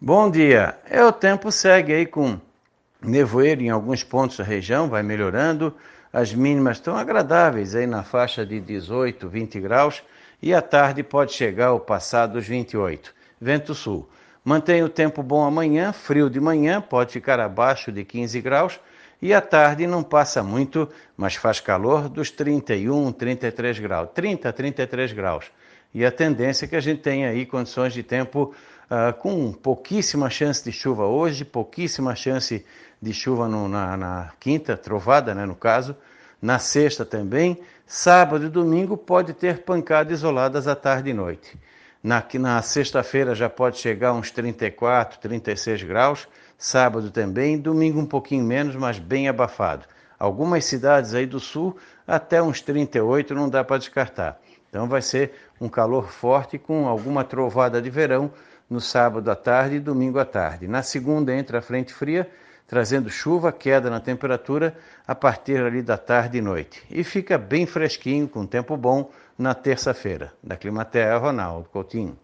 Bom dia. É o tempo segue aí com nevoeiro em alguns pontos da região, vai melhorando. As mínimas estão agradáveis aí na faixa de 18, 20 graus e à tarde pode chegar ao passar dos 28. Vento sul. Mantém o tempo bom amanhã, frio de manhã, pode ficar abaixo de 15 graus e à tarde não passa muito, mas faz calor dos 31, 33 graus, 30 a 33 graus. E a tendência é que a gente tenha aí condições de tempo uh, com pouquíssima chance de chuva hoje, pouquíssima chance de chuva no, na, na, quinta, trovada, né, no caso, na sexta também. Sábado e domingo pode ter pancadas isoladas à tarde e noite. Na, na sexta-feira já pode chegar uns 34, 36 graus, sábado também, domingo um pouquinho menos, mas bem abafado. Algumas cidades aí do sul até uns 38 não dá para descartar. Então vai ser um calor forte com alguma trovada de verão no sábado à tarde e domingo à tarde. Na segunda entra a frente fria, trazendo chuva, queda na temperatura a partir ali da tarde e noite. E fica bem fresquinho, com tempo bom, na terça-feira. Da Climatea, Ronaldo Coutinho.